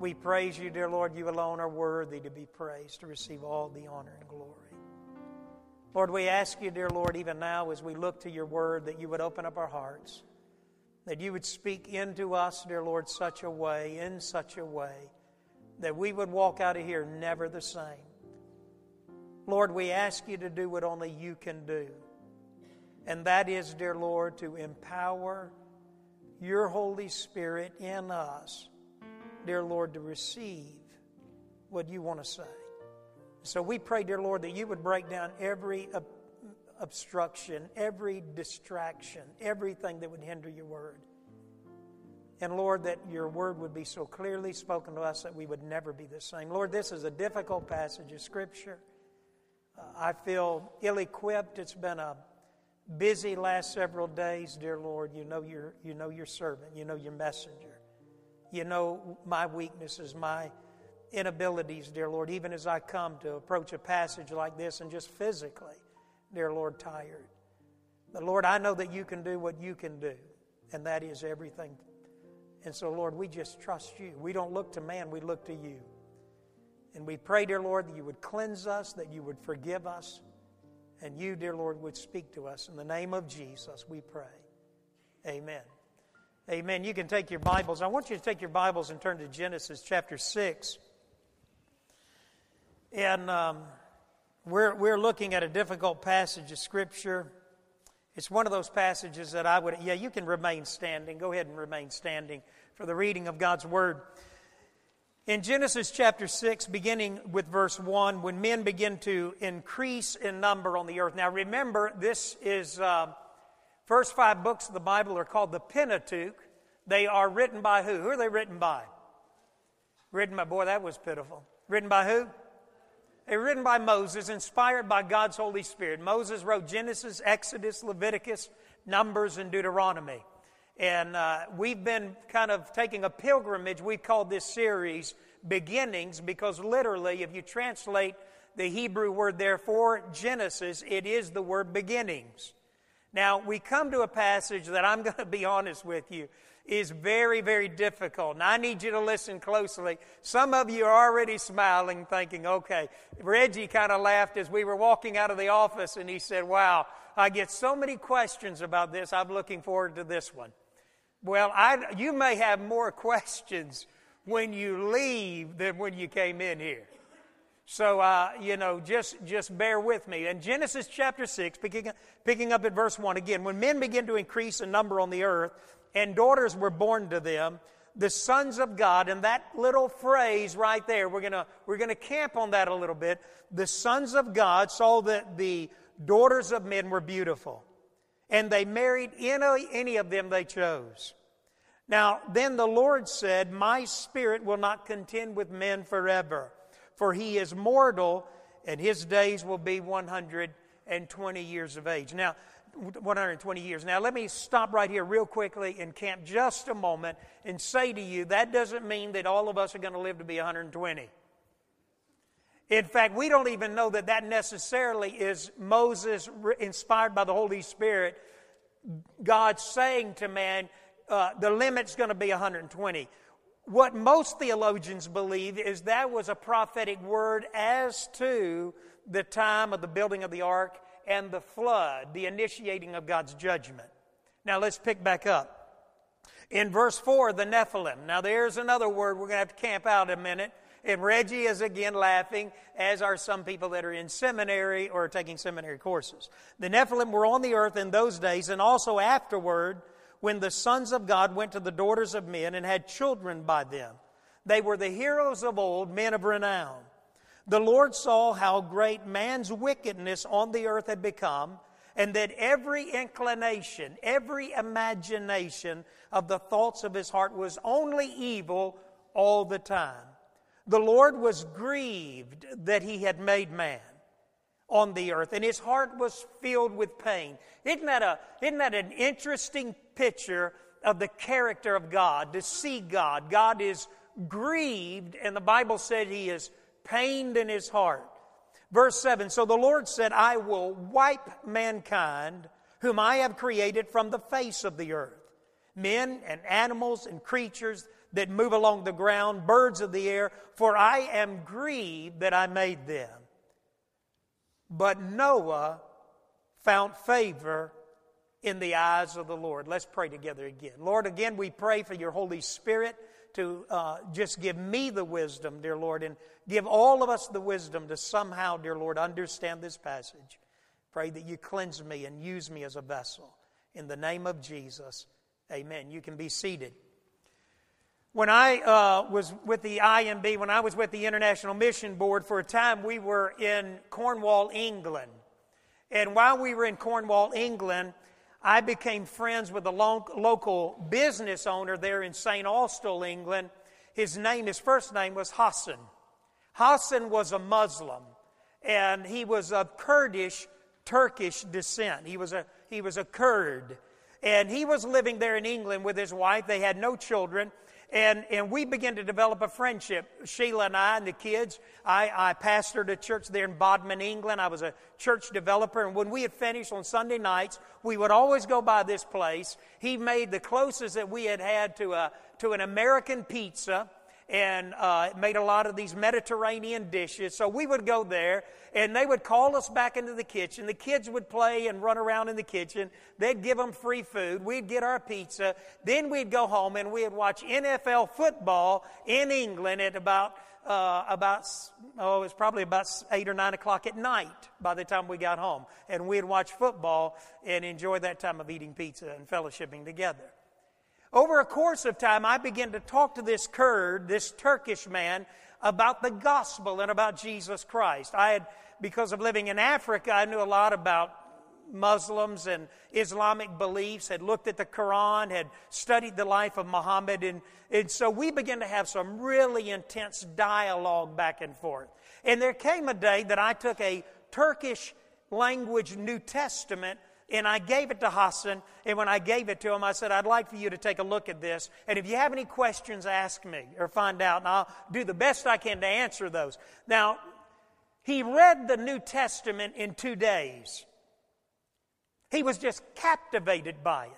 We praise you, dear Lord. You alone are worthy to be praised, to receive all the honor and glory. Lord, we ask you, dear Lord, even now as we look to your word, that you would open up our hearts, that you would speak into us, dear Lord, such a way, in such a way, that we would walk out of here never the same. Lord, we ask you to do what only you can do. And that is, dear Lord, to empower your Holy Spirit in us dear Lord, to receive what you want to say. So we pray, dear Lord, that you would break down every ob- obstruction, every distraction, everything that would hinder your word. And Lord, that your word would be so clearly spoken to us that we would never be the same. Lord, this is a difficult passage of Scripture. Uh, I feel ill equipped. It's been a busy last several days, dear Lord. You know your, you know your servant, you know your messenger. You know my weaknesses, my inabilities, dear Lord, even as I come to approach a passage like this and just physically, dear Lord, tired. But Lord, I know that you can do what you can do, and that is everything. And so, Lord, we just trust you. We don't look to man, we look to you. And we pray, dear Lord, that you would cleanse us, that you would forgive us, and you, dear Lord, would speak to us. In the name of Jesus, we pray. Amen. Amen. You can take your Bibles. I want you to take your Bibles and turn to Genesis chapter 6. And um, we're, we're looking at a difficult passage of Scripture. It's one of those passages that I would, yeah, you can remain standing. Go ahead and remain standing for the reading of God's Word. In Genesis chapter 6, beginning with verse 1, when men begin to increase in number on the earth. Now remember, this is. Uh, First five books of the Bible are called the Pentateuch. They are written by who? Who are they written by? Written by, boy, that was pitiful. Written by who? They were written by Moses, inspired by God's Holy Spirit. Moses wrote Genesis, Exodus, Leviticus, Numbers, and Deuteronomy. And uh, we've been kind of taking a pilgrimage. We've called this series Beginnings because literally, if you translate the Hebrew word there for Genesis, it is the word beginnings. Now, we come to a passage that I'm going to be honest with you is very, very difficult. And I need you to listen closely. Some of you are already smiling, thinking, okay. Reggie kind of laughed as we were walking out of the office, and he said, wow, I get so many questions about this. I'm looking forward to this one. Well, I, you may have more questions when you leave than when you came in here. So, uh, you know, just, just bear with me. In Genesis chapter 6, picking, picking up at verse 1 again, when men begin to increase in number on the earth, and daughters were born to them, the sons of God, and that little phrase right there, we're gonna, we're gonna camp on that a little bit. The sons of God saw that the daughters of men were beautiful, and they married any, any of them they chose. Now, then the Lord said, My spirit will not contend with men forever for he is mortal, and his days will be 120 years of age. Now, 120 years. Now, let me stop right here real quickly and camp just a moment and say to you that doesn't mean that all of us are going to live to be 120. In fact, we don't even know that that necessarily is Moses, inspired by the Holy Spirit, God saying to man, uh, the limit's going to be 120 what most theologians believe is that was a prophetic word as to the time of the building of the ark and the flood, the initiating of God's judgment. Now let's pick back up. In verse 4, the Nephilim. Now there's another word we're going to have to camp out a minute. And Reggie is again laughing, as are some people that are in seminary or taking seminary courses. The Nephilim were on the earth in those days and also afterward when the sons of God went to the daughters of men and had children by them. They were the heroes of old, men of renown. The Lord saw how great man's wickedness on the earth had become, and that every inclination, every imagination of the thoughts of his heart was only evil all the time. the Lord was grieved that he had made man on the earth, and his heart was filled with pain. Isn't that, a, isn't that an interesting picture of the character of God, to see God? God is grieved, and the Bible said he is pained in his heart. Verse 7 So the Lord said, I will wipe mankind, whom I have created from the face of the earth men and animals and creatures that move along the ground, birds of the air, for I am grieved that I made them. But Noah found favor in the eyes of the Lord. Let's pray together again. Lord, again, we pray for your Holy Spirit to uh, just give me the wisdom, dear Lord, and give all of us the wisdom to somehow, dear Lord, understand this passage. Pray that you cleanse me and use me as a vessel. In the name of Jesus, amen. You can be seated. When I uh, was with the IMB, when I was with the International Mission Board for a time, we were in Cornwall, England. And while we were in Cornwall, England, I became friends with a lo- local business owner there in St. Austell, England. His name, his first name was Hassan. Hassan was a Muslim, and he was of Kurdish, Turkish descent. He was a, he was a Kurd. And he was living there in England with his wife. They had no children. And, and we began to develop a friendship. Sheila and I and the kids. I, I pastored a church there in Bodmin, England. I was a church developer. And when we had finished on Sunday nights, we would always go by this place. He made the closest that we had had to, a, to an American pizza and uh, made a lot of these Mediterranean dishes. So we would go there, and they would call us back into the kitchen. The kids would play and run around in the kitchen. They'd give them free food. We'd get our pizza. Then we'd go home and we'd watch NFL football in England at about uh, about oh, it was probably about eight or nine o'clock at night by the time we got home, and we'd watch football and enjoy that time of eating pizza and fellowshipping together. Over a course of time, I began to talk to this Kurd, this Turkish man, about the gospel and about Jesus Christ. I had, because of living in Africa, I knew a lot about Muslims and Islamic beliefs, had looked at the Quran, had studied the life of Muhammad, and, and so we began to have some really intense dialogue back and forth. And there came a day that I took a Turkish language New Testament and I gave it to Hassan. And when I gave it to him, I said, I'd like for you to take a look at this. And if you have any questions, ask me or find out, and I'll do the best I can to answer those. Now, he read the New Testament in two days. He was just captivated by it.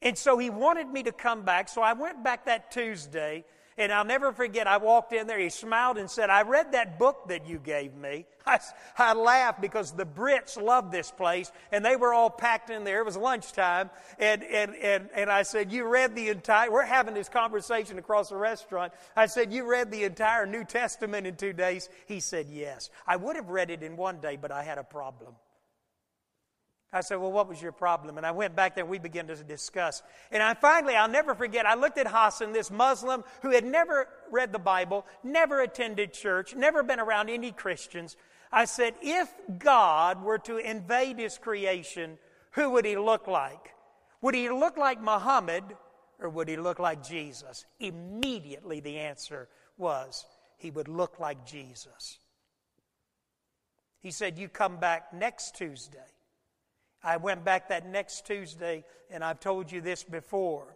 And so he wanted me to come back. So I went back that Tuesday and I'll never forget, I walked in there, he smiled and said, I read that book that you gave me. I, I laughed because the Brits loved this place and they were all packed in there. It was lunchtime. And, and, and, and I said, You read the entire, we're having this conversation across the restaurant. I said, You read the entire New Testament in two days? He said, Yes. I would have read it in one day, but I had a problem. I said, Well, what was your problem? And I went back there and we began to discuss. And I finally, I'll never forget, I looked at Hassan, this Muslim who had never read the Bible, never attended church, never been around any Christians. I said, If God were to invade his creation, who would he look like? Would he look like Muhammad or would he look like Jesus? Immediately the answer was, He would look like Jesus. He said, You come back next Tuesday. I went back that next Tuesday, and I've told you this before.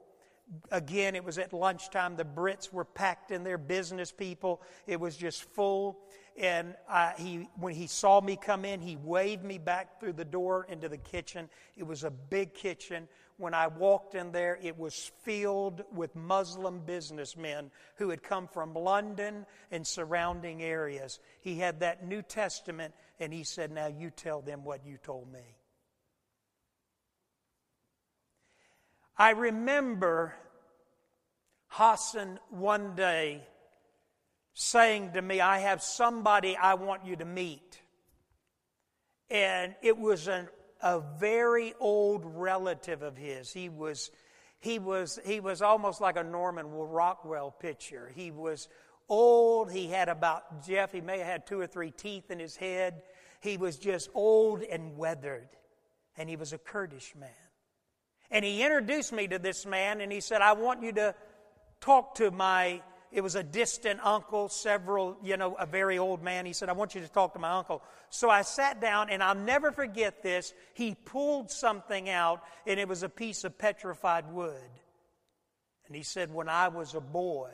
Again, it was at lunchtime. The Brits were packed in their business people. It was just full. And I, he, when he saw me come in, he waved me back through the door into the kitchen. It was a big kitchen. When I walked in there, it was filled with Muslim businessmen who had come from London and surrounding areas. He had that New Testament, and he said, Now you tell them what you told me. I remember Hassan one day saying to me, I have somebody I want you to meet. And it was an, a very old relative of his. He was, he, was, he was almost like a Norman Rockwell picture. He was old. He had about, Jeff, he may have had two or three teeth in his head. He was just old and weathered. And he was a Kurdish man. And he introduced me to this man and he said, I want you to talk to my, it was a distant uncle, several, you know, a very old man. He said, I want you to talk to my uncle. So I sat down, and I'll never forget this. He pulled something out, and it was a piece of petrified wood. And he said, When I was a boy,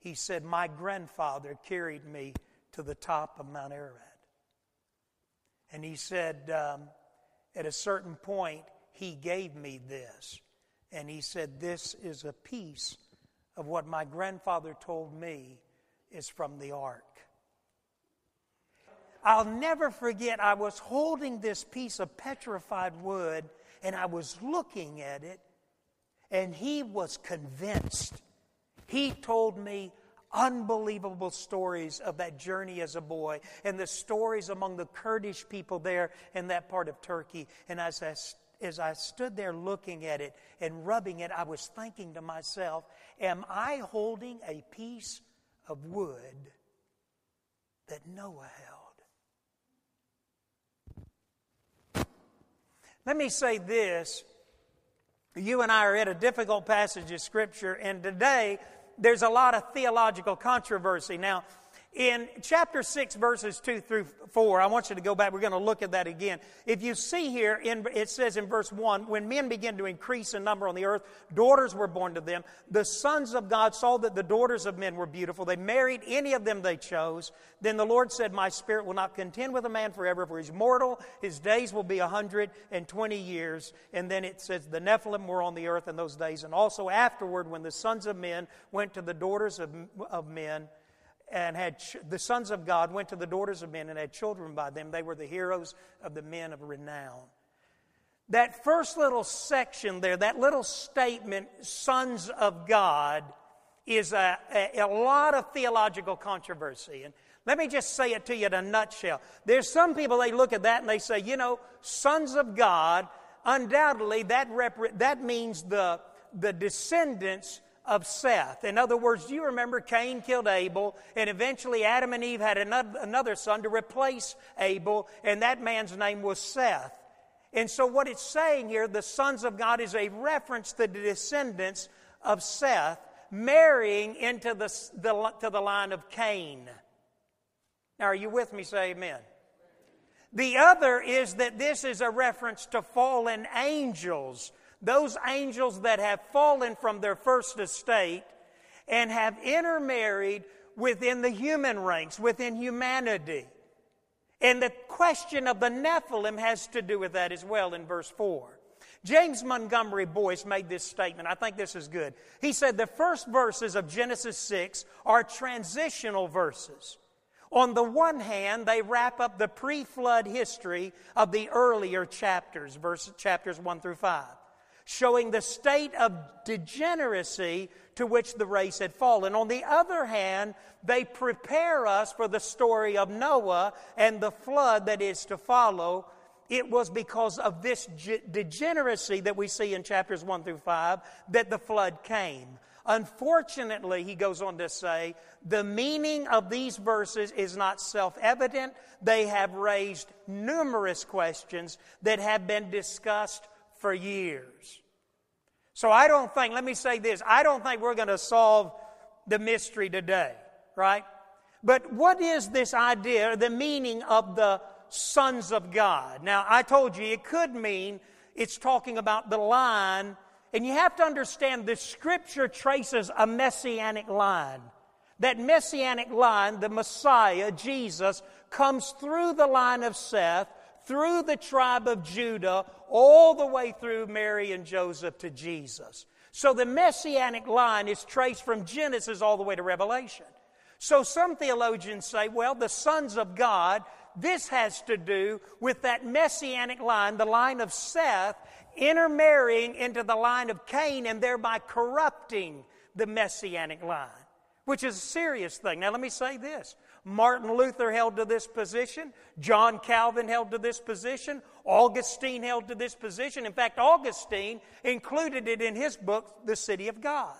he said, My grandfather carried me to the top of Mount Ararat. And he said, um, At a certain point, he gave me this. And he said, This is a piece of what my grandfather told me is from the ark. I'll never forget, I was holding this piece of petrified wood and I was looking at it, and he was convinced. He told me unbelievable stories of that journey as a boy and the stories among the Kurdish people there in that part of Turkey. And as I as I stood there looking at it and rubbing it, I was thinking to myself, Am I holding a piece of wood that Noah held? Let me say this. You and I are at a difficult passage of Scripture, and today there's a lot of theological controversy. Now, in chapter 6, verses 2 through 4, I want you to go back. We're going to look at that again. If you see here, in, it says in verse 1 when men began to increase in number on the earth, daughters were born to them. The sons of God saw that the daughters of men were beautiful. They married any of them they chose. Then the Lord said, My spirit will not contend with a man forever, for he's mortal. His days will be a 120 years. And then it says, The Nephilim were on the earth in those days. And also afterward, when the sons of men went to the daughters of, of men, and had ch- the sons of God went to the daughters of men and had children by them. They were the heroes of the men of renown. That first little section there, that little statement, sons of God, is a, a, a lot of theological controversy. And let me just say it to you in a nutshell. There's some people, they look at that and they say, you know, sons of God, undoubtedly that, rep- that means the, the descendants of Seth. In other words, do you remember Cain killed Abel, and eventually Adam and Eve had another son to replace Abel, and that man's name was Seth. And so, what it's saying here, the sons of God, is a reference to the descendants of Seth marrying into the, the, to the line of Cain. Now, are you with me? Say amen. The other is that this is a reference to fallen angels those angels that have fallen from their first estate and have intermarried within the human ranks, within humanity. And the question of the Nephilim has to do with that as well in verse 4. James Montgomery Boice made this statement. I think this is good. He said the first verses of Genesis 6 are transitional verses. On the one hand, they wrap up the pre flood history of the earlier chapters, verse, chapters 1 through 5 showing the state of degeneracy to which the race had fallen. On the other hand, they prepare us for the story of Noah and the flood that is to follow. It was because of this degeneracy that we see in chapters 1 through 5 that the flood came. Unfortunately, he goes on to say, the meaning of these verses is not self evident. They have raised numerous questions that have been discussed for years. So I don't think, let me say this, I don't think we're going to solve the mystery today, right? But what is this idea, the meaning of the sons of God? Now, I told you it could mean it's talking about the line, and you have to understand the scripture traces a messianic line. That messianic line, the Messiah, Jesus, comes through the line of Seth through the tribe of Judah, all the way through Mary and Joseph to Jesus. So the messianic line is traced from Genesis all the way to Revelation. So some theologians say, well, the sons of God, this has to do with that messianic line, the line of Seth, intermarrying into the line of Cain and thereby corrupting the messianic line, which is a serious thing. Now, let me say this Martin Luther held to this position. John Calvin held to this position. Augustine held to this position. In fact, Augustine included it in his book, The City of God.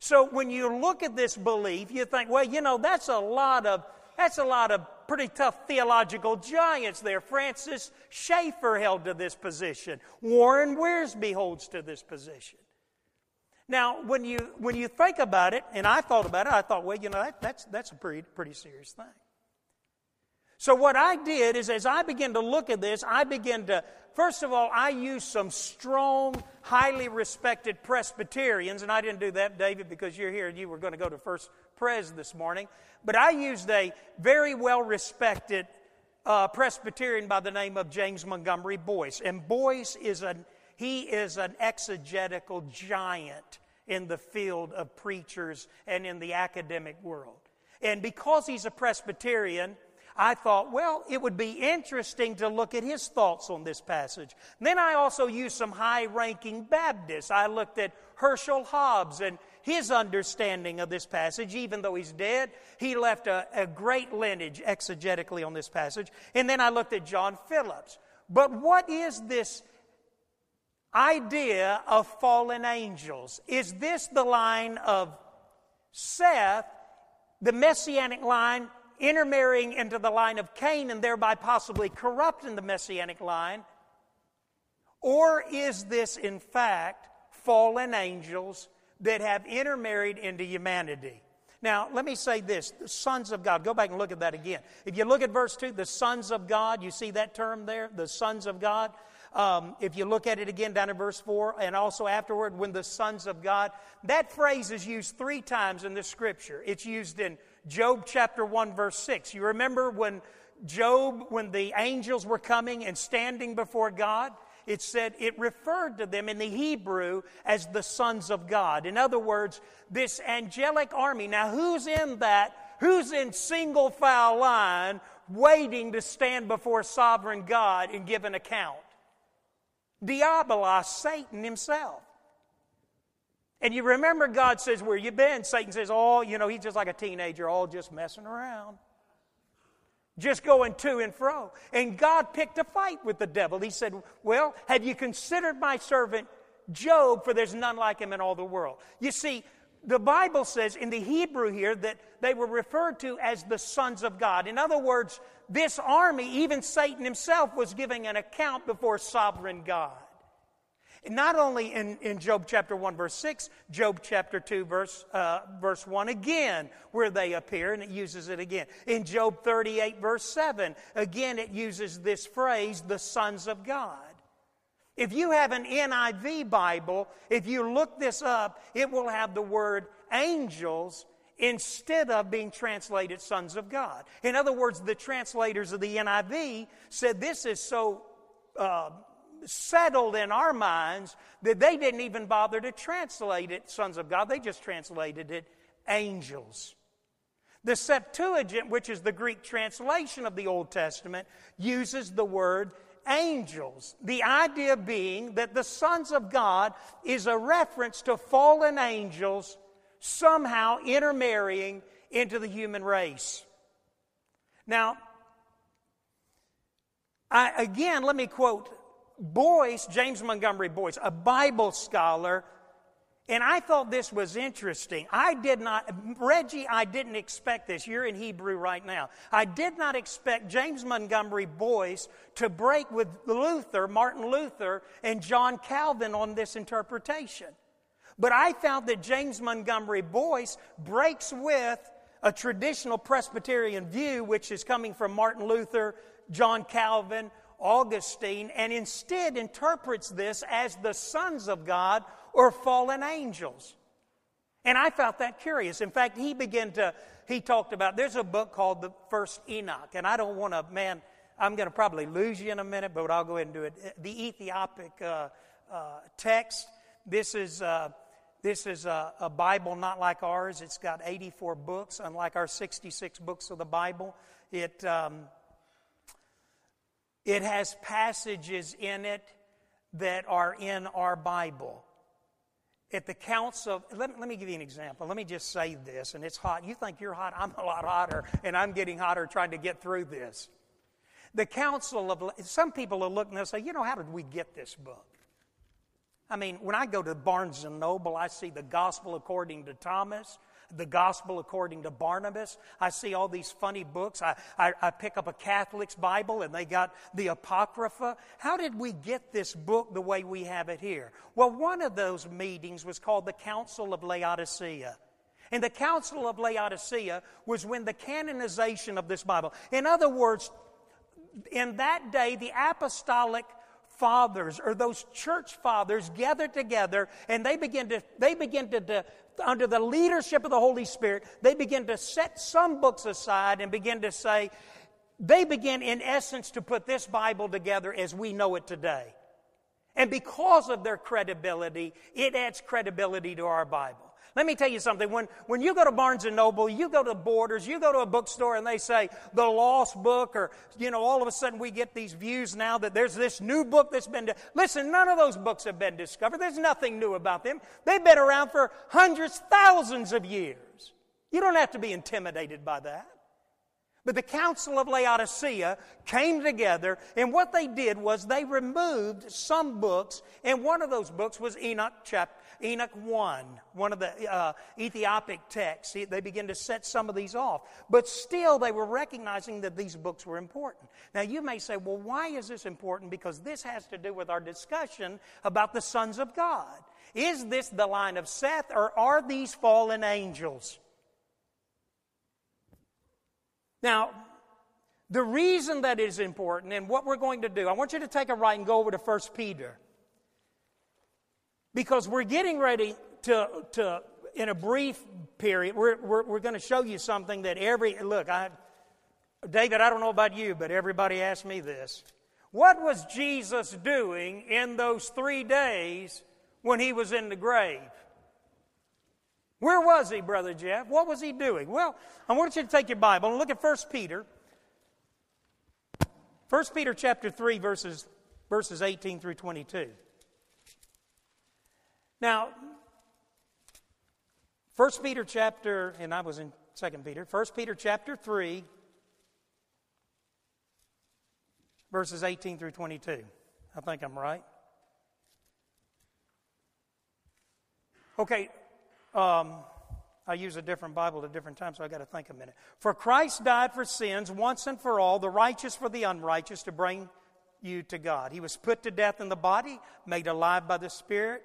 So when you look at this belief, you think, well, you know, that's a lot of that's a lot of pretty tough theological giants there. Francis Schaeffer held to this position. Warren Wiersbe holds to this position. Now, when you, when you think about it, and I thought about it, I thought, well, you know, that, that's, that's a pretty, pretty serious thing. So, what I did is, as I began to look at this, I began to, first of all, I used some strong, highly respected Presbyterians, and I didn't do that, David, because you're here and you were going to go to First Pres this morning. But I used a very well respected uh, Presbyterian by the name of James Montgomery Boice. And Boice is an, he is an exegetical giant in the field of preachers and in the academic world. And because he's a Presbyterian, I thought, well, it would be interesting to look at his thoughts on this passage. Then I also used some high ranking Baptists. I looked at Herschel Hobbs and his understanding of this passage, even though he's dead. He left a, a great lineage exegetically on this passage. And then I looked at John Phillips. But what is this idea of fallen angels. Is this the line of Seth, the messianic line, intermarrying into the line of Cain and thereby possibly corrupting the messianic line? Or is this, in fact, fallen angels that have intermarried into humanity? Now, let me say this the sons of God. Go back and look at that again. If you look at verse 2, the sons of God, you see that term there? The sons of God. Um, if you look at it again down in verse 4 and also afterward, when the sons of God, that phrase is used three times in the scripture. It's used in Job chapter 1, verse 6. You remember when Job, when the angels were coming and standing before God? It said it referred to them in the Hebrew as the sons of God. In other words, this angelic army. Now, who's in that? Who's in single file line waiting to stand before sovereign God and give an account? Diabolos, Satan himself. And you remember God says, Where you been? Satan says, Oh, you know, he's just like a teenager, all just messing around. Just going to and fro. And God picked a fight with the devil. He said, Well, have you considered my servant Job? For there's none like him in all the world. You see, the Bible says in the Hebrew here that they were referred to as the sons of God. In other words, this army, even Satan himself, was giving an account before sovereign God. Not only in, in Job chapter 1, verse 6, Job chapter 2, verse, uh, verse 1 again, where they appear, and it uses it again. In Job 38, verse 7, again it uses this phrase, the sons of God. If you have an NIV Bible, if you look this up, it will have the word angels instead of being translated sons of God. In other words, the translators of the NIV said this is so uh, settled in our minds that they didn't even bother to translate it sons of God, they just translated it angels. The Septuagint, which is the Greek translation of the Old Testament, uses the word angels. The idea being that the sons of God is a reference to fallen angels somehow intermarrying into the human race. Now, I, again, let me quote Boice, James Montgomery Boice, a Bible scholar and I thought this was interesting. I did not, Reggie, I didn't expect this. You're in Hebrew right now. I did not expect James Montgomery Boice to break with Luther, Martin Luther, and John Calvin on this interpretation. But I found that James Montgomery Boice breaks with a traditional Presbyterian view, which is coming from Martin Luther, John Calvin, Augustine, and instead interprets this as the sons of God or fallen angels. And I found that curious. In fact, he began to, he talked about, there's a book called The First Enoch, and I don't want to, man, I'm going to probably lose you in a minute, but I'll go ahead and do it. The Ethiopic uh, uh, text, this is, uh, this is a, a, Bible not like ours. It's got 84 books, unlike our 66 books of the Bible. It, um, it has passages in it that are in our Bible at the council, let, let me give you an example. Let me just say this, and it's hot. You think you're hot, I'm a lot hotter, and I'm getting hotter trying to get through this. The council of, some people are looking and they'll say, you know, how did we get this book? I mean, when I go to Barnes and Noble, I see the gospel according to Thomas, the gospel according to Barnabas. I see all these funny books. I, I, I, pick up a Catholic's Bible and they got the Apocrypha. How did we get this book the way we have it here? Well, one of those meetings was called the Council of Laodicea. And the Council of Laodicea was when the canonization of this Bible. In other words, in that day, the apostolic fathers or those church fathers gather together and they begin to they begin to, to, under the leadership of the holy spirit they begin to set some books aside and begin to say they begin in essence to put this bible together as we know it today. And because of their credibility it adds credibility to our bible let me tell you something. When, when you go to Barnes and Noble, you go to Borders, you go to a bookstore and they say the lost book, or, you know, all of a sudden we get these views now that there's this new book that's been. Listen, none of those books have been discovered. There's nothing new about them. They've been around for hundreds, thousands of years. You don't have to be intimidated by that. But the Council of Laodicea came together, and what they did was they removed some books, and one of those books was Enoch chapter Enoch 1, one of the uh, Ethiopic texts. They begin to set some of these off. But still, they were recognizing that these books were important. Now, you may say, well, why is this important? Because this has to do with our discussion about the sons of God. Is this the line of Seth, or are these fallen angels? Now, the reason that is important and what we're going to do, I want you to take a right and go over to 1 Peter. Because we're getting ready to, to in a brief period, we're, we're, we're going to show you something that every, look, I, David, I don't know about you, but everybody asked me this. What was Jesus doing in those three days when he was in the grave? Where was he, Brother Jeff? What was he doing? Well, I want you to take your Bible and look at 1 Peter. 1 Peter chapter 3, verses, verses 18 through 22. Now, 1 Peter chapter, and I was in 2 Peter, 1 Peter chapter 3, verses 18 through 22. I think I'm right. Okay, um, I use a different Bible at a different times, so I got to think a minute. For Christ died for sins once and for all, the righteous for the unrighteous, to bring you to God. He was put to death in the body, made alive by the Spirit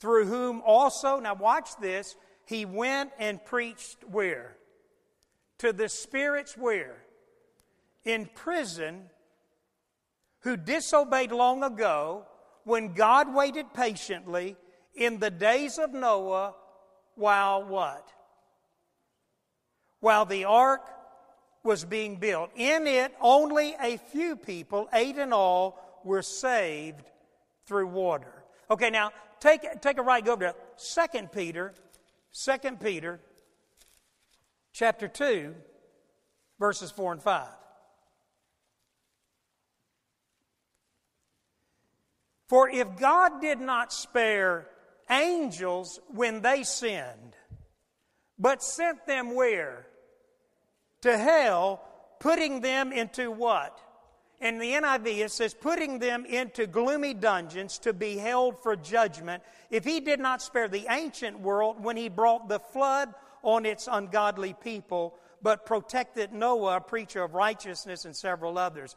through whom also, now watch this, he went and preached where? To the spirits where? In prison, who disobeyed long ago when God waited patiently in the days of Noah while what? While the ark was being built. In it, only a few people, eight in all, were saved through water. Okay, now take, take a right, go over to 2 Peter, 2 Peter, chapter 2, verses 4 and 5. For if God did not spare angels when they sinned, but sent them where? To hell, putting them into what? In the NIV, it says, putting them into gloomy dungeons to be held for judgment, if he did not spare the ancient world when he brought the flood on its ungodly people, but protected Noah, a preacher of righteousness, and several others.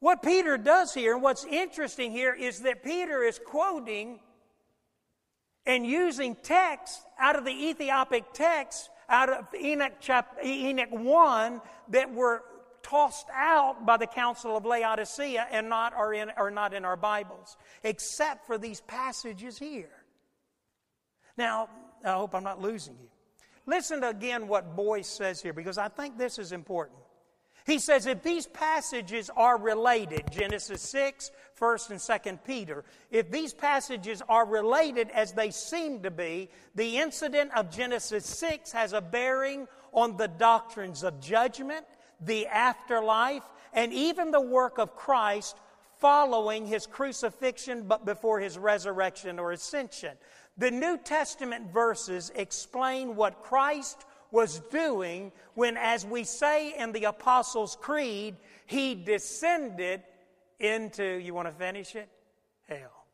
What Peter does here, and what's interesting here, is that Peter is quoting and using text out of the Ethiopic text, out of Enoch, chapter, Enoch 1, that were tossed out by the Council of Laodicea and not are, in, are not in our Bibles, except for these passages here. Now, I hope I'm not losing you. Listen to again what Boice says here, because I think this is important. He says if these passages are related, Genesis 6, 1st and 2nd Peter, if these passages are related as they seem to be, the incident of Genesis 6 has a bearing on the doctrines of judgment the afterlife, and even the work of Christ following his crucifixion but before his resurrection or ascension. The New Testament verses explain what Christ was doing when, as we say in the Apostles' Creed, he descended into, you want to finish it? Hell.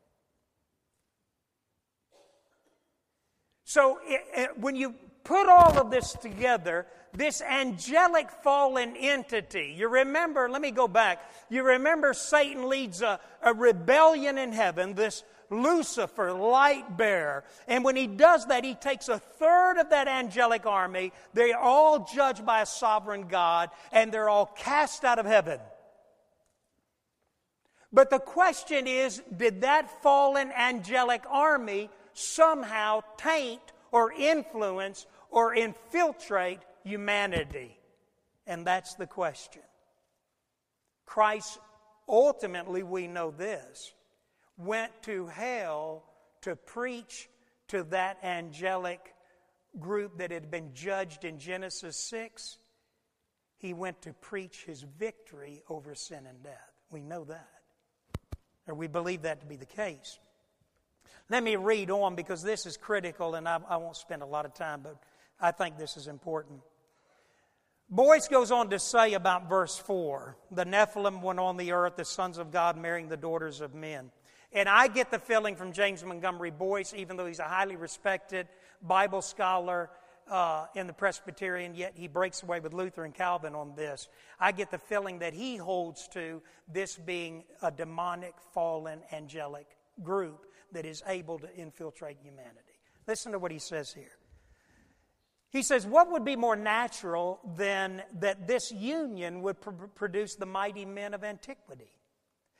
So it, it, when you put all of this together, this angelic fallen entity, you remember, let me go back. You remember Satan leads a, a rebellion in heaven, this Lucifer, light bearer. And when he does that, he takes a third of that angelic army. They are all judged by a sovereign God, and they're all cast out of heaven. But the question is did that fallen angelic army somehow taint or influence or infiltrate humanity? And that's the question. Christ, ultimately, we know this, went to hell to preach to that angelic group that had been judged in Genesis 6. He went to preach his victory over sin and death. We know that. Or we believe that to be the case. Let me read on because this is critical and I, I won't spend a lot of time, but I think this is important. Boice goes on to say about verse 4 the Nephilim went on the earth, the sons of God marrying the daughters of men. And I get the feeling from James Montgomery Boice, even though he's a highly respected Bible scholar uh, in the Presbyterian, yet he breaks away with Luther and Calvin on this. I get the feeling that he holds to this being a demonic, fallen, angelic group that is able to infiltrate humanity. Listen to what he says here. He says, What would be more natural than that this union would pr- produce the mighty men of antiquity?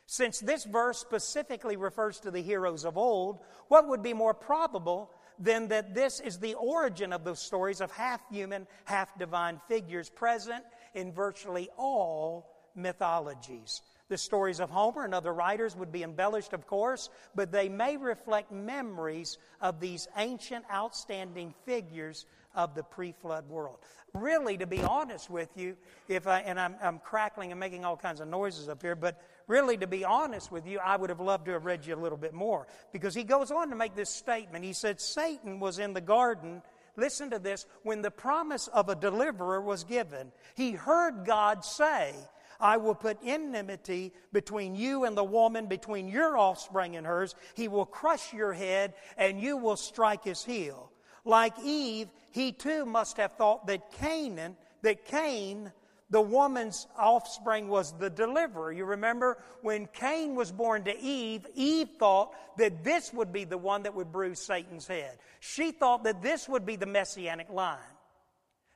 Since this verse specifically refers to the heroes of old, what would be more probable than that this is the origin of those stories of half human, half divine figures present in virtually all mythologies? The stories of Homer and other writers would be embellished, of course, but they may reflect memories of these ancient, outstanding figures of the pre flood world. Really, to be honest with you, if I, and I'm, I'm crackling and making all kinds of noises up here, but really, to be honest with you, I would have loved to have read you a little bit more because he goes on to make this statement. He said, Satan was in the garden. Listen to this when the promise of a deliverer was given. He heard God say, I will put enmity between you and the woman, between your offspring and hers. He will crush your head, and you will strike his heel. Like Eve, he too must have thought that Canaan, that Cain, the woman's offspring, was the deliverer. You remember when Cain was born to Eve, Eve thought that this would be the one that would bruise Satan's head. She thought that this would be the messianic line.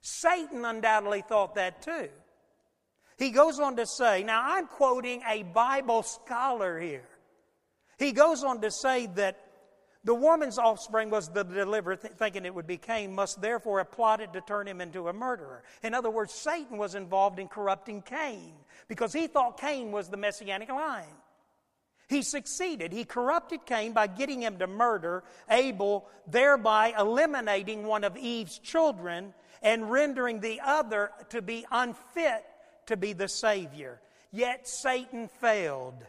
Satan undoubtedly thought that too. He goes on to say, now I'm quoting a Bible scholar here. He goes on to say that the woman's offspring was the deliverer, th- thinking it would be Cain, must therefore have plotted to turn him into a murderer. In other words, Satan was involved in corrupting Cain because he thought Cain was the messianic line. He succeeded. He corrupted Cain by getting him to murder Abel, thereby eliminating one of Eve's children and rendering the other to be unfit to be the Savior. Yet Satan failed.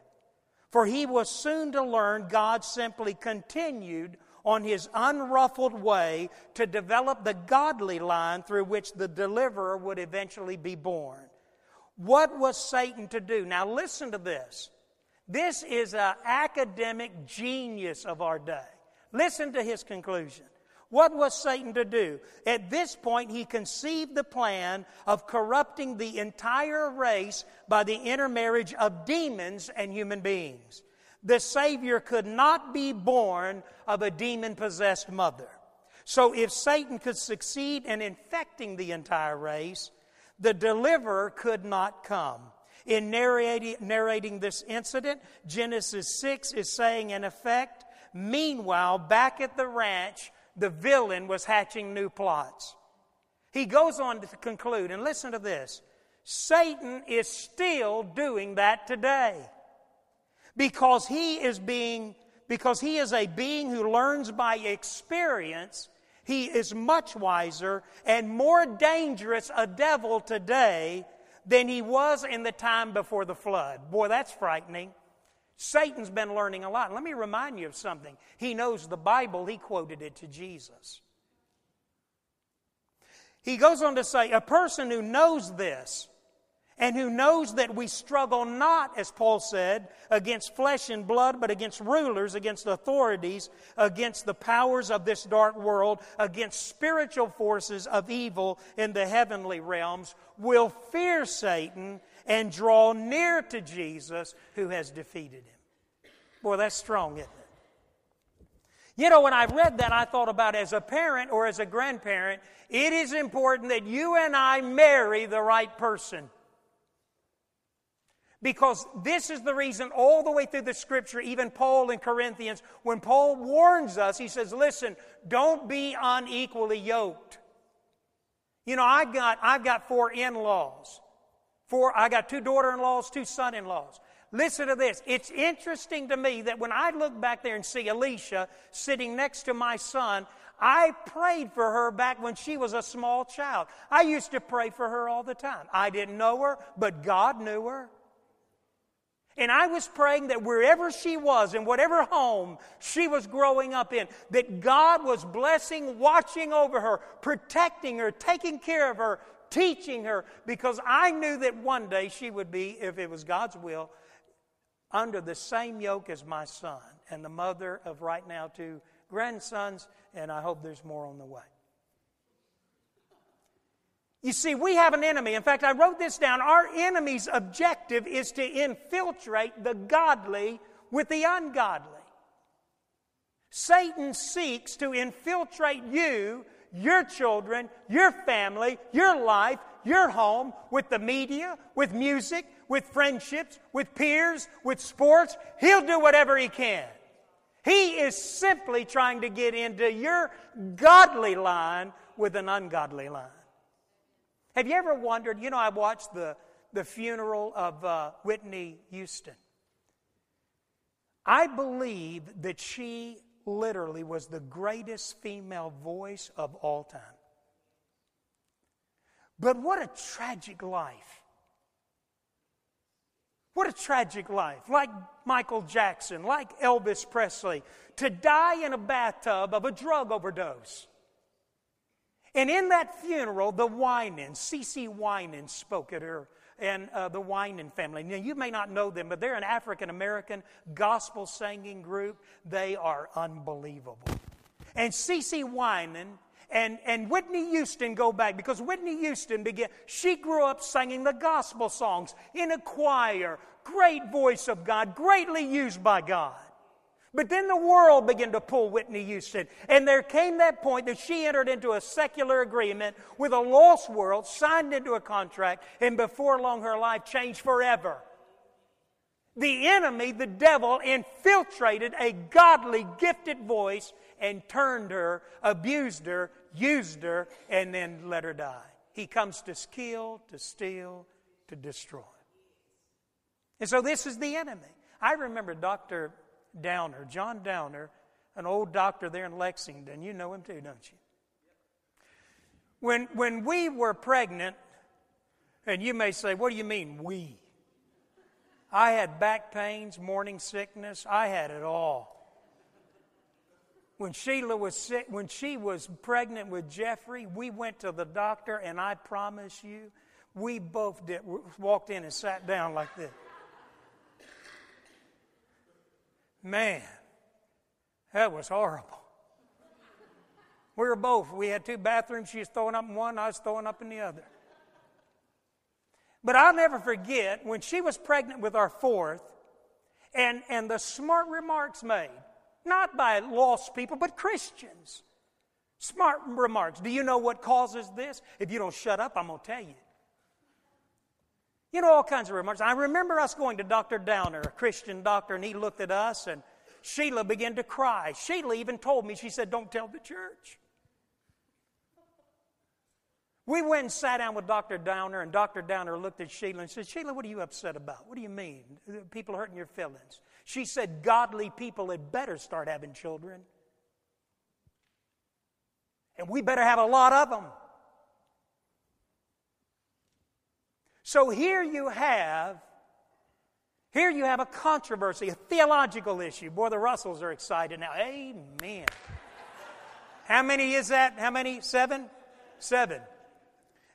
For he was soon to learn God simply continued on his unruffled way to develop the godly line through which the deliverer would eventually be born. What was Satan to do? Now listen to this. This is an academic genius of our day. Listen to his conclusion. What was Satan to do? At this point, he conceived the plan of corrupting the entire race by the intermarriage of demons and human beings. The Savior could not be born of a demon possessed mother. So, if Satan could succeed in infecting the entire race, the deliverer could not come. In narrating, this incident, Genesis 6 is saying, in effect, meanwhile, back at the ranch, the villain was hatching new plots. He goes on to conclude, and listen to this Satan is still doing that today. Because he is being because he is a being who learns by experience he is much wiser and more dangerous a devil today than he was in the time before the flood. Boy that's frightening Satan's been learning a lot. Let me remind you of something. He knows the Bible, he quoted it to Jesus. He goes on to say, a person who knows this and who knows that we struggle not, as Paul said, against flesh and blood, but against rulers, against authorities, against the powers of this dark world, against spiritual forces of evil in the heavenly realms, will fear Satan and draw near to Jesus who has defeated him. Boy, that's strong, isn't it? You know, when I read that, I thought about as a parent or as a grandparent, it is important that you and I marry the right person. Because this is the reason all the way through the scripture, even Paul in Corinthians, when Paul warns us, he says, listen, don't be unequally yoked. You know, I've got, I've got four in-laws. Four, I got two daughter-in-laws, two son-in-laws. Listen to this. It's interesting to me that when I look back there and see Alicia sitting next to my son, I prayed for her back when she was a small child. I used to pray for her all the time. I didn't know her, but God knew her. And I was praying that wherever she was, in whatever home she was growing up in, that God was blessing, watching over her, protecting her, taking care of her, teaching her, because I knew that one day she would be, if it was God's will, under the same yoke as my son and the mother of right now two grandsons, and I hope there's more on the way. You see, we have an enemy. In fact, I wrote this down. Our enemy's objective is to infiltrate the godly with the ungodly. Satan seeks to infiltrate you, your children, your family, your life, your home with the media, with music, with friendships, with peers, with sports. He'll do whatever he can. He is simply trying to get into your godly line with an ungodly line. Have you ever wondered? You know, I watched the, the funeral of uh, Whitney Houston. I believe that she literally was the greatest female voice of all time. But what a tragic life. What a tragic life. Like Michael Jackson, like Elvis Presley, to die in a bathtub of a drug overdose. And in that funeral, the Winans, CeCe Winans spoke at her and uh, the Winan family. Now, you may not know them, but they're an African American gospel singing group. They are unbelievable. And CeCe Winan and, and Whitney Houston go back because Whitney Houston began, she grew up singing the gospel songs in a choir, great voice of God, greatly used by God. But then the world began to pull Whitney Houston. And there came that point that she entered into a secular agreement with a lost world, signed into a contract, and before long her life changed forever. The enemy, the devil, infiltrated a godly, gifted voice and turned her, abused her, used her, and then let her die. He comes to kill, to steal, to destroy. And so this is the enemy. I remember Dr. Downer, John Downer, an old doctor there in Lexington. You know him too, don't you? When, when we were pregnant, and you may say, What do you mean, we? I had back pains, morning sickness, I had it all. When Sheila was sick, when she was pregnant with Jeffrey, we went to the doctor, and I promise you, we both did, walked in and sat down like this. Man, that was horrible. We were both. We had two bathrooms. She was throwing up in one, I was throwing up in the other. But I'll never forget when she was pregnant with our fourth, and, and the smart remarks made, not by lost people, but Christians. Smart remarks. Do you know what causes this? If you don't shut up, I'm going to tell you. You know, all kinds of remarks. I remember us going to Dr. Downer, a Christian doctor, and he looked at us, and Sheila began to cry. Sheila even told me, she said, Don't tell the church. We went and sat down with Dr. Downer, and Dr. Downer looked at Sheila and said, Sheila, what are you upset about? What do you mean? People hurting your feelings. She said, Godly people had better start having children. And we better have a lot of them. So here you have here you have a controversy, a theological issue. Boy, the Russells are excited now. Amen. How many is that? How many? Seven? Seven.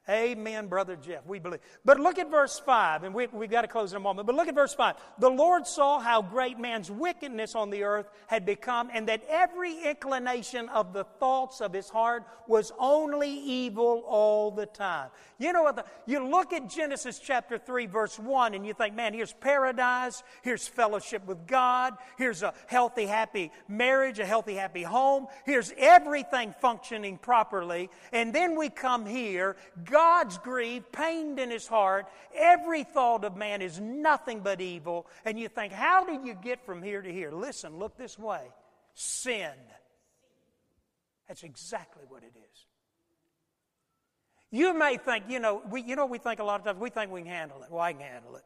Amen, Brother Jeff. We believe. But look at verse 5, and we, we've got to close in a moment. But look at verse 5. The Lord saw how great man's wickedness on the earth had become, and that every inclination of the thoughts of his heart was only evil all the time. You know what? The, you look at Genesis chapter 3, verse 1, and you think, man, here's paradise, here's fellowship with God, here's a healthy, happy marriage, a healthy, happy home, here's everything functioning properly. And then we come here. God God's grieved, pained in his heart. Every thought of man is nothing but evil. And you think, how did you get from here to here? Listen, look this way sin. That's exactly what it is. You may think, you know, we, you know, we think a lot of times, we think we can handle it. Well, I can handle it.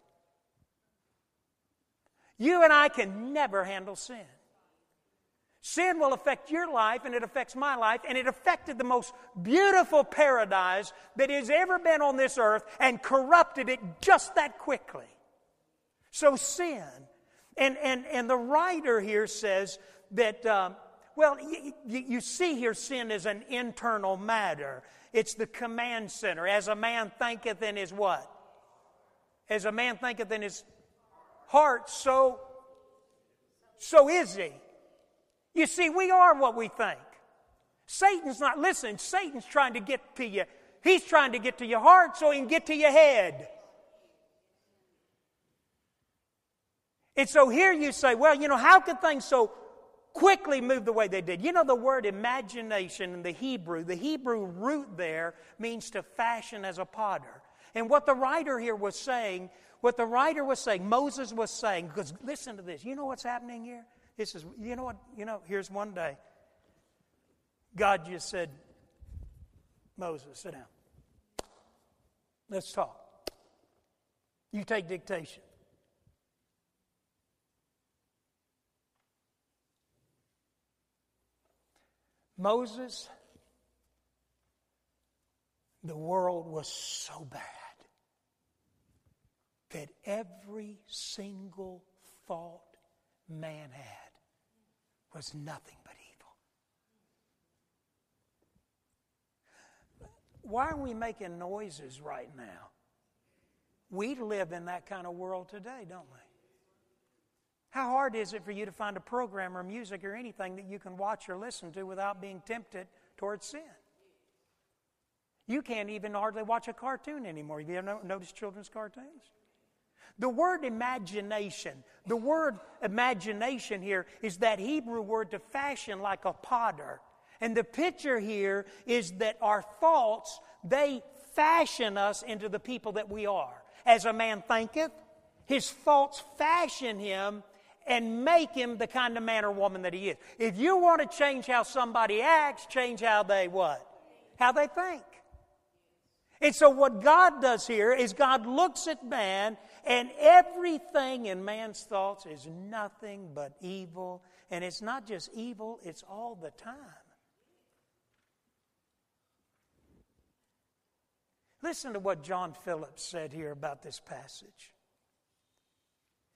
You and I can never handle sin. Sin will affect your life and it affects my life, and it affected the most beautiful paradise that has ever been on this earth and corrupted it just that quickly. So, sin. And, and, and the writer here says that, um, well, you, you see here sin is an internal matter. It's the command center. As a man thinketh in his what? As a man thinketh in his heart, so, so is he. You see, we are what we think. Satan's not listening. Satan's trying to get to you. He's trying to get to your heart so he can get to your head. And so here you say, well, you know, how could things so quickly move the way they did? You know, the word imagination in the Hebrew, the Hebrew root there means to fashion as a potter. And what the writer here was saying, what the writer was saying, Moses was saying, because listen to this, you know what's happening here? This says, you know what? You know, here's one day. God just said, Moses, sit down. Let's talk. You take dictation. Moses, the world was so bad that every single thought man had was nothing but evil. Why are we making noises right now? We live in that kind of world today, don't we? How hard is it for you to find a program or music or anything that you can watch or listen to without being tempted towards sin? You can't even hardly watch a cartoon anymore. Have you ever noticed children's cartoons? The word imagination, the word imagination here is that Hebrew word to fashion like a potter. And the picture here is that our thoughts, they fashion us into the people that we are. As a man thinketh, his thoughts fashion him and make him the kind of man or woman that he is. If you want to change how somebody acts, change how they what? How they think. And so what God does here is God looks at man and everything in man's thoughts is nothing but evil. And it's not just evil, it's all the time. Listen to what John Phillips said here about this passage.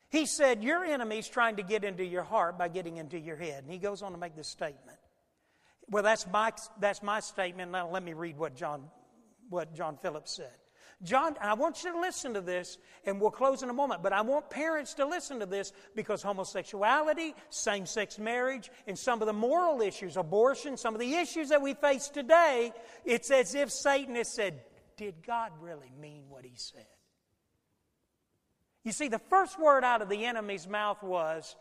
He said, Your enemy's trying to get into your heart by getting into your head. And he goes on to make this statement. Well, that's my, that's my statement. Now, let me read what John, what John Phillips said. John, I want you to listen to this, and we'll close in a moment, but I want parents to listen to this because homosexuality, same sex marriage, and some of the moral issues, abortion, some of the issues that we face today, it's as if Satan has said, Did God really mean what he said? You see, the first word out of the enemy's mouth was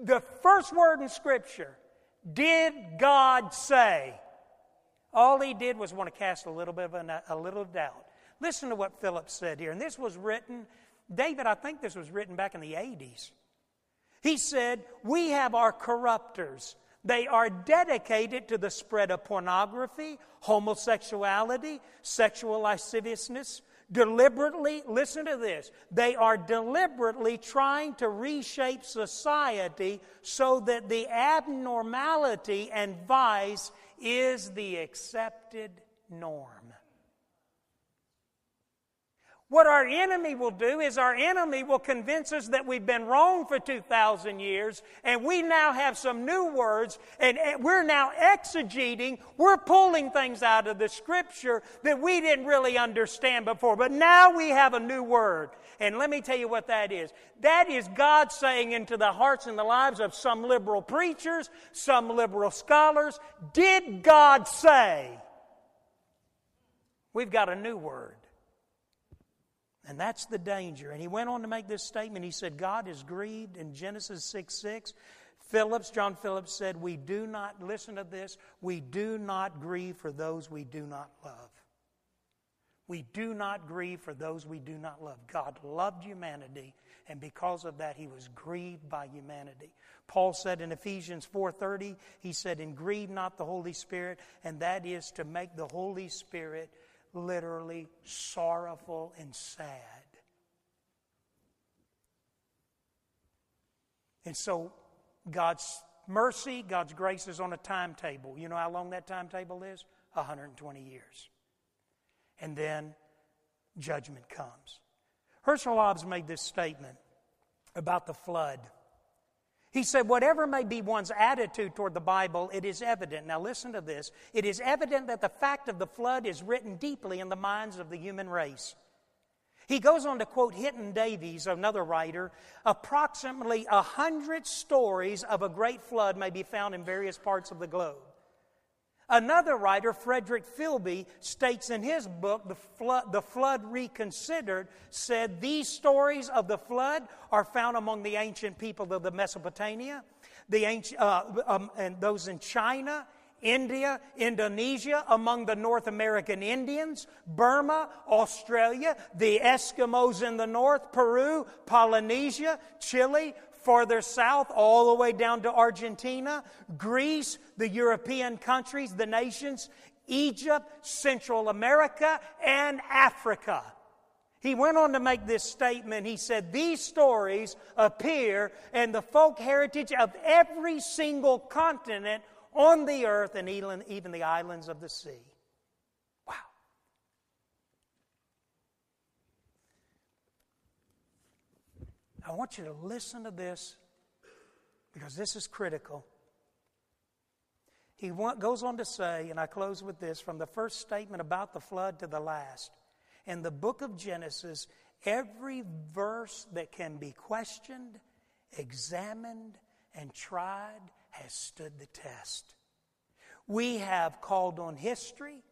the first word in Scripture Did God say? All he did was want to cast a little bit of a, a little doubt. Listen to what Philip said here. And this was written, David, I think this was written back in the 80s. He said, We have our corruptors. They are dedicated to the spread of pornography, homosexuality, sexual lasciviousness. Deliberately, listen to this, they are deliberately trying to reshape society so that the abnormality and vice is the accepted norm. What our enemy will do is our enemy will convince us that we've been wrong for 2,000 years and we now have some new words and we're now exegeting, we're pulling things out of the scripture that we didn't really understand before. But now we have a new word. And let me tell you what that is. That is God saying into the hearts and the lives of some liberal preachers, some liberal scholars, did God say? We've got a new word. And that's the danger. And he went on to make this statement. He said, God is grieved in Genesis 6 6. Phillips, John Phillips said, We do not, listen to this, we do not grieve for those we do not love. We do not grieve for those we do not love. God loved humanity, and because of that, he was grieved by humanity. Paul said in Ephesians 4:30, he said, "And grieve not the Holy Spirit," and that is to make the Holy Spirit literally sorrowful and sad. And so God's mercy, God's grace is on a timetable. You know how long that timetable is? 120 years. And then judgment comes. Herschel Hobbs made this statement about the flood. He said, whatever may be one's attitude toward the Bible, it is evident. Now listen to this. It is evident that the fact of the flood is written deeply in the minds of the human race. He goes on to quote Hinton Davies, another writer. Approximately a hundred stories of a great flood may be found in various parts of the globe. Another writer, Frederick Filby, states in his book, the flood, the flood, Reconsidered, said these stories of the flood are found among the ancient people of the Mesopotamia, the ancient, uh, um, and those in China, India, Indonesia, among the North American Indians, Burma, Australia, the Eskimos in the north, Peru, Polynesia, Chile, farther south, all the way down to Argentina, Greece, the European countries, the nations, Egypt, Central America, and Africa. He went on to make this statement. He said, These stories appear in the folk heritage of every single continent on the earth and even the islands of the sea. I want you to listen to this because this is critical. He goes on to say, and I close with this from the first statement about the flood to the last. In the book of Genesis, every verse that can be questioned, examined, and tried has stood the test. We have called on history,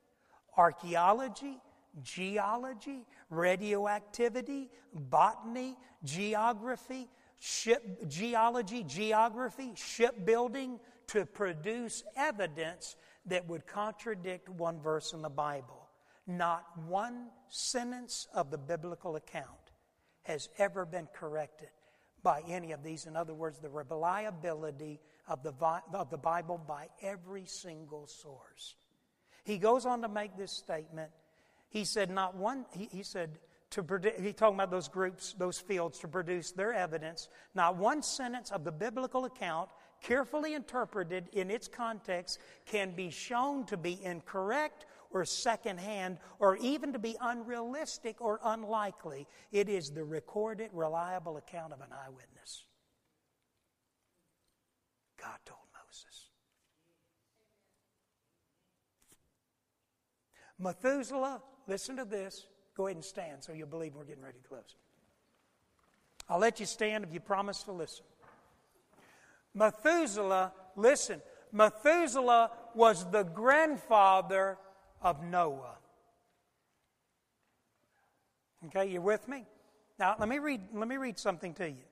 archaeology, geology, radioactivity, botany, geography, ship, geology, geography, shipbuilding to produce evidence that would contradict one verse in the Bible. Not one sentence of the biblical account has ever been corrected by any of these. In other words, the reliability of the, of the Bible by every single source. He goes on to make this statement he said, not one, he, he said, to produce, he talking about those groups, those fields to produce their evidence. Not one sentence of the biblical account, carefully interpreted in its context, can be shown to be incorrect or secondhand or even to be unrealistic or unlikely. It is the recorded, reliable account of an eyewitness. God told Moses. Methuselah listen to this. Go ahead and stand so you'll believe we're getting ready to close. I'll let you stand if you promise to listen. Methuselah, listen, Methuselah was the grandfather of Noah. Okay, you with me? Now let me read let me read something to you.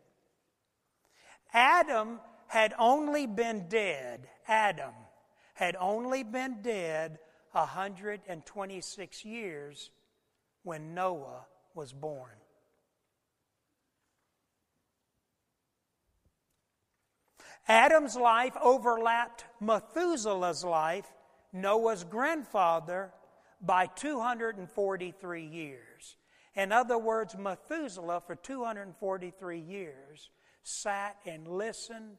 Adam had only been dead. Adam had only been dead 126 years when Noah was born. Adam's life overlapped Methuselah's life, Noah's grandfather, by 243 years. In other words, Methuselah, for 243 years, sat and listened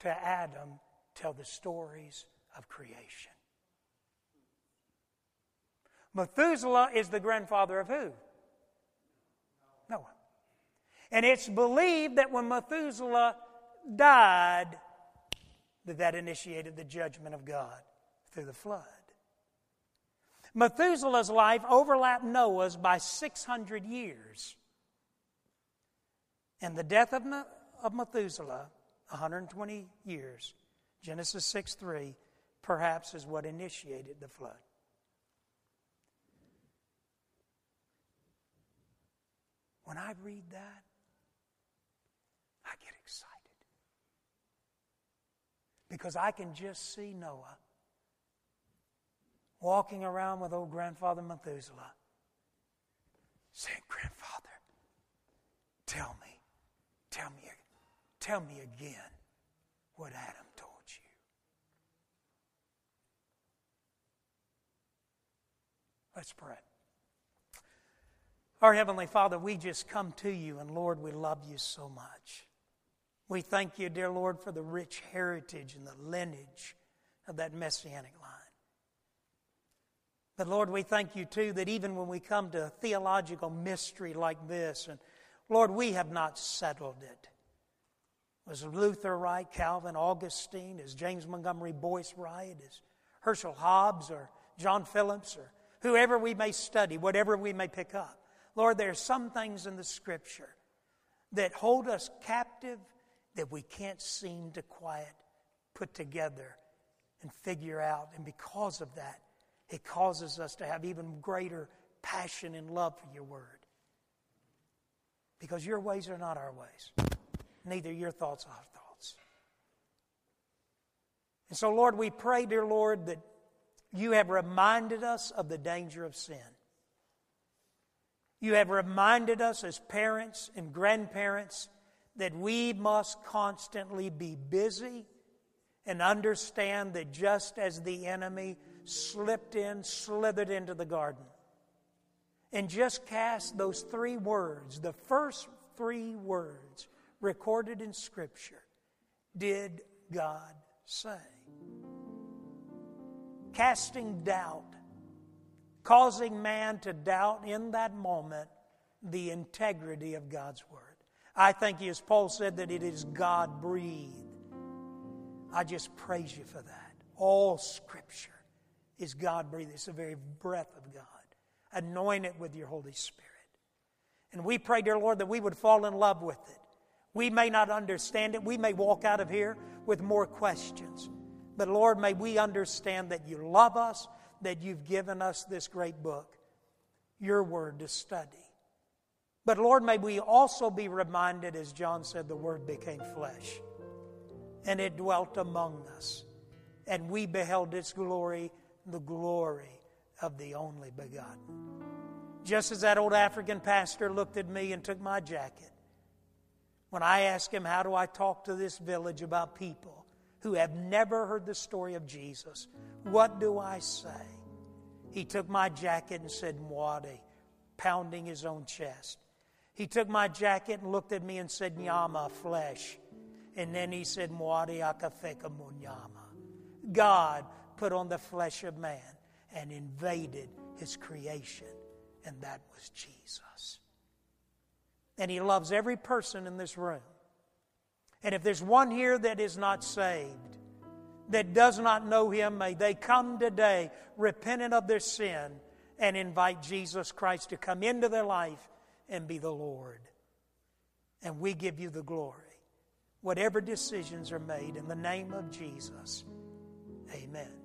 to Adam tell the stories of creation. Methuselah is the grandfather of who? Noah. And it's believed that when Methuselah died, that that initiated the judgment of God through the flood. Methuselah's life overlapped Noah's by 600 years. And the death of, of Methuselah, 120 years, Genesis 6 3, perhaps is what initiated the flood. When I read that, I get excited. Because I can just see Noah walking around with old grandfather Methuselah saying, Grandfather, tell me, tell me, tell me again what Adam told you. Let's pray. Our Heavenly Father, we just come to you, and Lord, we love you so much. We thank you, dear Lord, for the rich heritage and the lineage of that messianic line. But Lord, we thank you too that even when we come to a theological mystery like this, and Lord, we have not settled it. Was Luther right? Calvin, Augustine? Is James Montgomery Boice right? Is Herschel Hobbs or John Phillips or whoever we may study, whatever we may pick up? Lord, there are some things in the Scripture that hold us captive that we can't seem to quiet, put together, and figure out. And because of that, it causes us to have even greater passion and love for your word. Because your ways are not our ways, neither your thoughts our thoughts. And so, Lord, we pray, dear Lord, that you have reminded us of the danger of sin. You have reminded us as parents and grandparents that we must constantly be busy and understand that just as the enemy slipped in, slithered into the garden, and just cast those three words, the first three words recorded in Scripture, did God say? Casting doubt causing man to doubt in that moment the integrity of God's Word. I think, as Paul said, that it is God breathed. I just praise you for that. All Scripture is God breathed, it's the very breath of God. Anoint it with your Holy Spirit. And we pray, dear Lord, that we would fall in love with it. We may not understand it. We may walk out of here with more questions. But Lord, may we understand that you love us that you've given us this great book, your word to study. But Lord, may we also be reminded, as John said, the word became flesh and it dwelt among us. And we beheld its glory, the glory of the only begotten. Just as that old African pastor looked at me and took my jacket, when I asked him, How do I talk to this village about people who have never heard the story of Jesus? What do I say? He took my jacket and said, Mwadi, pounding his own chest. He took my jacket and looked at me and said, Nyama, flesh. And then he said, Mwadi akafeka munyama. God put on the flesh of man and invaded his creation, and that was Jesus. And he loves every person in this room. And if there's one here that is not saved, that does not know Him, may they come today repentant of their sin and invite Jesus Christ to come into their life and be the Lord. And we give you the glory. Whatever decisions are made in the name of Jesus, amen.